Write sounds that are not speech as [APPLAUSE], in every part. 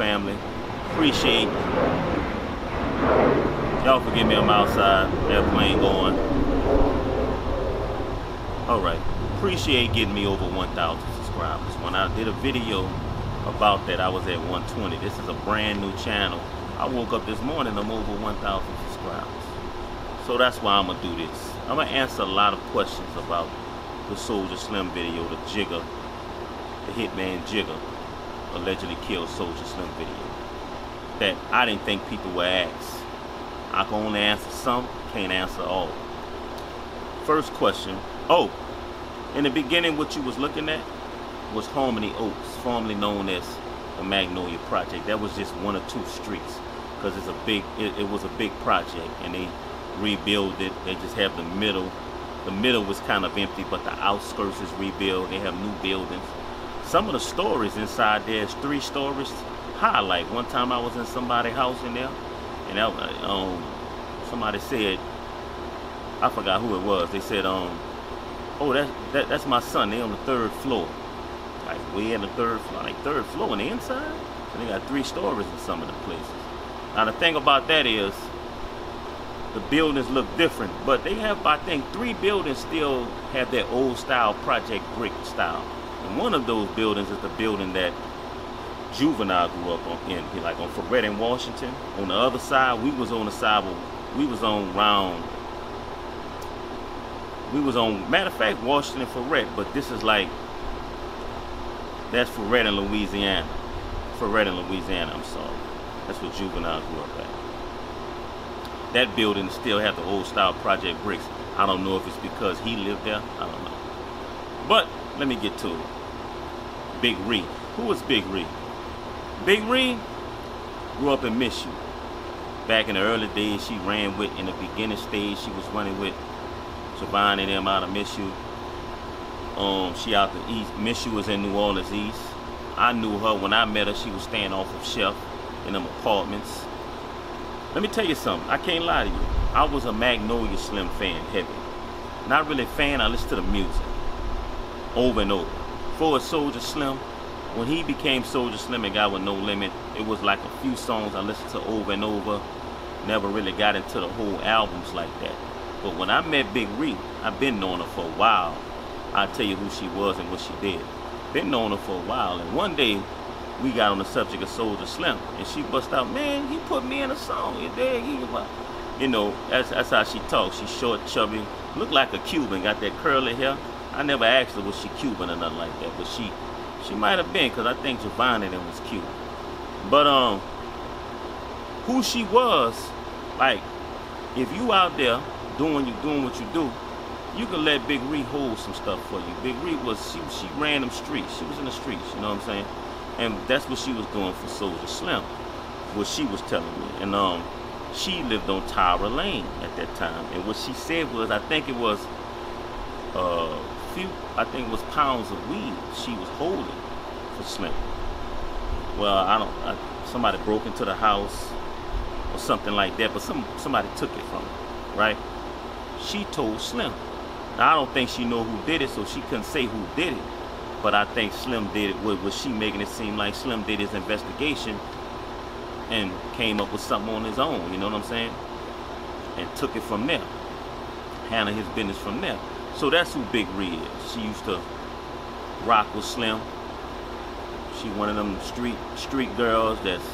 Family? Appreciate y'all forgive me. I'm outside, airplane going. All right, appreciate getting me over 1,000 subscribers. When I did a video about that, I was at 120. This is a brand new channel. I woke up this morning, I'm over 1,000 subscribers. So that's why I'm gonna do this. I'm gonna answer a lot of questions about the Soulja Slim video, the Jigga, the Hitman Jigga allegedly killed Soulja Slim video that I didn't think people would ask. I can only answer some, can't answer all. First question. Oh, in the beginning, what you was looking at was Harmony Oaks, formerly known as the Magnolia Project. That was just one or two streets because it's a big, it, it was a big project, and they rebuild it. They just have the middle. The middle was kind of empty, but the outskirts is rebuilt. They have new buildings some of the stories inside there is three stories high. Like one time I was in somebody's house in there, and that, um, somebody said, I forgot who it was. They said, um, oh, that, that that's my son. They on the third floor, like way in the third floor, like third floor on the inside. And they got three stories in some of the places. Now the thing about that is, the buildings look different, but they have, I think, three buildings still have that old style project brick style. And one of those buildings is the building that Juvenile grew up on in like on Freret in Washington. On the other side, we was on the side where we was on round we was on matter of fact Washington Freret, but this is like that's Freret in Louisiana. Freret in Louisiana, I'm sorry. That's where Juvenile grew up at. That building still have the old style project bricks. I don't know if it's because he lived there. I don't know. But let me get to it. Big Ree. Who was Big Ree? Big Ree grew up in You. Back in the early days, she ran with, in the beginning stage, she was running with Javon and them out of You. Um, she out the East. You was in New Orleans East. I knew her when I met her. She was staying off of Chef in them apartments. Let me tell you something. I can't lie to you. I was a Magnolia Slim fan, heavy. Not really a fan. I listened to the music over and over. For a Soulja Slim, when he became Soulja Slim and got with No Limit, it was like a few songs I listened to over and over. Never really got into the whole albums like that. But when I met Big Ree, I've been knowing her for a while. I'll tell you who she was and what she did. Been knowing her for a while. And one day, we got on the subject of Soulja Slim. And she bust out, man, he put me in a song. You dig? You know, that's, that's how she talks. She's short, chubby, look like a Cuban, got that curly hair. I never asked her was she Cuban or nothing like that, but she she might have been because I think Giovanni then was Cuban. But um, who she was, like, if you out there doing you doing what you do, you can let Big Ree hold some stuff for you. Big Ree was she she ran them streets. She was in the streets, you know what I'm saying? And that's what she was doing for Soulja Slim, what she was telling me. And um, she lived on Tyra Lane at that time. And what she said was, I think it was uh, few, I think it was pounds of weed she was holding for Slim. Well, I don't. I, somebody broke into the house or something like that, but some somebody took it from her, right? She told Slim. Now I don't think she know who did it, so she couldn't say who did it. But I think Slim did it. Was she making it seem like Slim did his investigation and came up with something on his own? You know what I'm saying? And took it from there, handled his business from there. So that's who Big Ree is. She used to rock with Slim. She one of them street street girls that's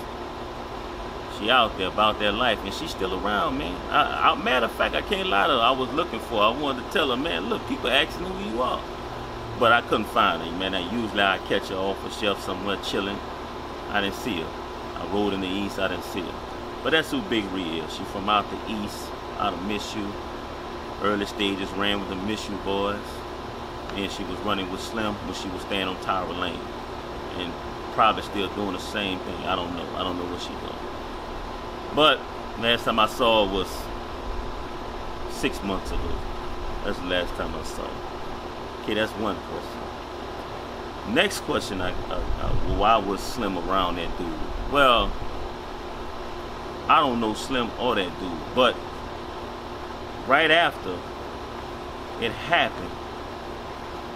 she out there about that life, and she's still around, man. I, I, matter of fact, I can't lie to her. I was looking for. Her. I wanted to tell her, man, look, people asking who you are, but I couldn't find her, man. I, usually I catch her off a shelf somewhere chilling. I didn't see her. I rode in the east, I didn't see her. But that's who Big Ree is. She from out the east, out of Mizzou. Early stages ran with the Mizzou boys. And she was running with Slim when she was staying on Tyra Lane. And probably still doing the same thing. I don't know. I don't know what she's doing. But last time I saw her was six months ago. That's the last time I saw her. Okay, that's one question. Next question, I, I, I, why was Slim around that dude? Well, I don't know Slim or that dude, but right after it happened,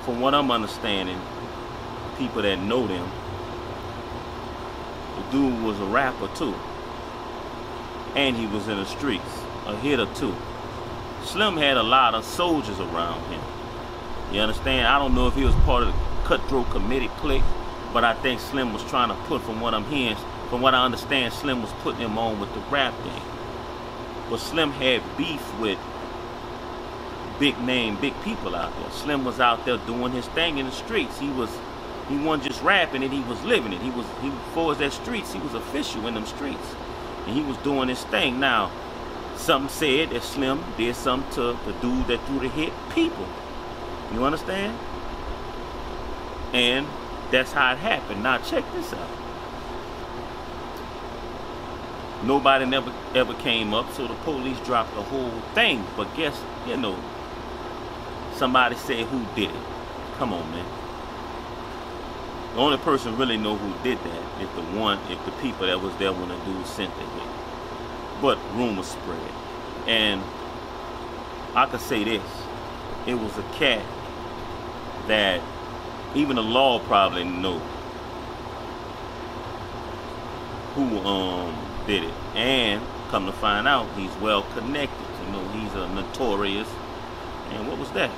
from what I'm understanding, people that know them, the dude was a rapper too and he was in the streets, a hit or two. Slim had a lot of soldiers around him. You understand? I don't know if he was part of the cutthroat committee clique, but I think Slim was trying to put, from what I'm hearing, from what I understand, Slim was putting him on with the rap thing. But Slim had beef with big name, big people out there. Slim was out there doing his thing in the streets. He was, he wasn't just rapping it, he was living it. He was, he, for that streets, he was official in them streets and he was doing his thing. Now, some said that Slim did something to the dude that threw the hit, people. You understand? And that's how it happened. Now check this out. Nobody never ever came up, so the police dropped the whole thing. But guess, you know, somebody said who did it. Come on, man. The only person really know who did that is the one, if the people that was there when the dude sent the hit. But rumors spread. And I could say this. It was a cat that even the law probably know who um did it. And come to find out he's well connected. You know, he's a notorious and what was that?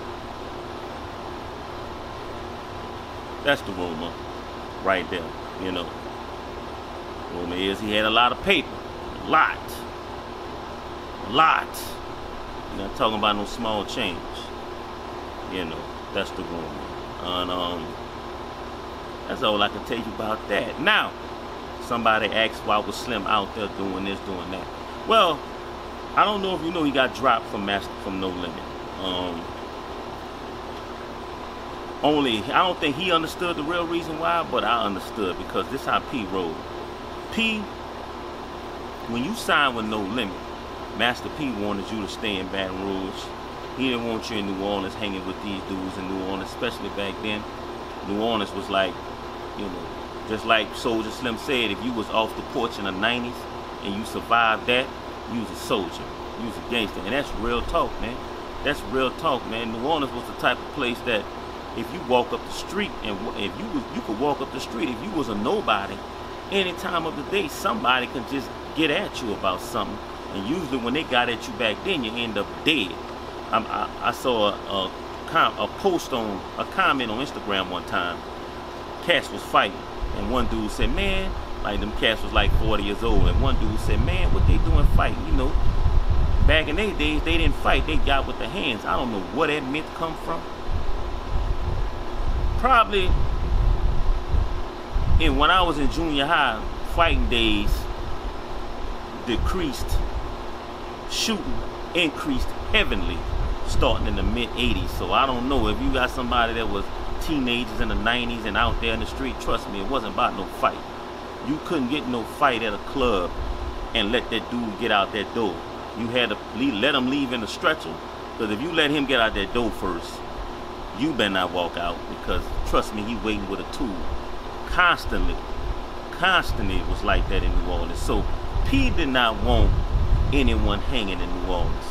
That's the rumor right there, you know. Rumor is he had a lot of paper. A lot. A lot. You're not talking about no small change. You know, that's the rumor. And um that's all I can tell you about that. Now, somebody asked why was Slim out there doing this, doing that. Well, I don't know if you know he got dropped from Master from No Limit. Um, only I don't think he understood the real reason why, but I understood because this how P rolled. P, when you sign with No Limit, Master P wanted you to stay in Baton Rouge. He didn't want you in New Orleans hanging with these dudes in New Orleans, especially back then. New Orleans was like, you know, just like Soulja Slim said, if you was off the porch in the 90s and you survived that, you was a soldier. You was a gangster. And that's real talk, man. That's real talk, man. New Orleans was the type of place that if you walk up the street and if you was, you could walk up the street if you was a nobody any time of the day somebody can just get at you about something. And usually when they got at you back then you end up dead. I, I saw a, a, a, post on a comment on Instagram one time. Cats was fighting. And one dude said man like them cats was like 40 years old. And one dude said man what they doing fighting? You know back in their days they didn't fight. They got with the hands. I don't know where that myth come from probably and when I was in junior high, fighting days decreased, shooting increased heavily starting in the mid 80s. So I don't know if you got somebody that was teenagers in the 90s and out there in the street, trust me, it wasn't about no fight. You couldn't get no fight at a club and let that dude get out that door. You had to leave, let him leave in the stretcher. Because if you let him get out that door first, you better not walk out because trust me, he waiting with a tool. Constantly, constantly it was like that in New Orleans. So P did not want anyone hanging in New Orleans.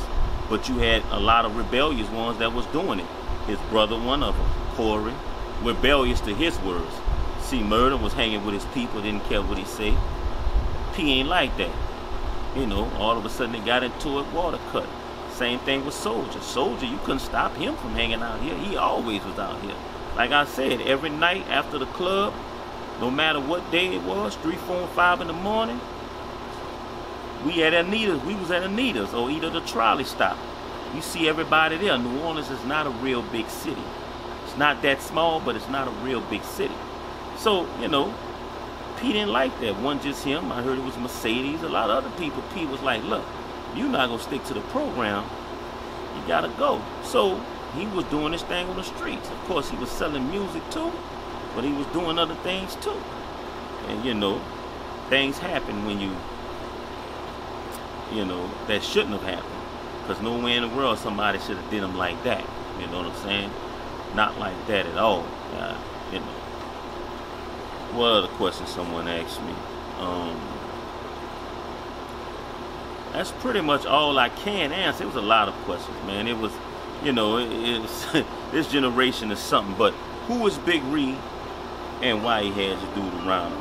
But you had a lot of rebellious ones that was doing it. His brother, one of them, Corey, rebellious to his words. C-Murder was hanging with his people, didn't care what he said. P ain't like that. You know, all of a sudden they got into it, water cut. Same thing with Soulja. Soulja, you couldn't stop him from hanging out here. He always was out here. Like I said, every night after the club, no matter what day it was, three, four, five in the morning, we at Anita's. We was at Anita's or either the trolley stop. You see everybody there. New Orleans is not a real big city. It's not that small, but it's not a real big city. So, you know, P didn't like that. One just him. I heard it was Mercedes. A lot of other people. P was like, look, you're not gonna stick to the program. You gotta go. So he was doing this thing on the streets. Of course, he was selling music too, but he was doing other things too. And you know, things happen when you, you know, that shouldn't have happened. Because nowhere in the world somebody should have did him like that. You know what I'm saying? Not like that at all. Uh, you know. What other question someone asked me? Um, that's pretty much all I can answer. It was a lot of questions, man. It was, you know, it, it's [LAUGHS] this generation is something. But who is Big Ree, and why he had to do the around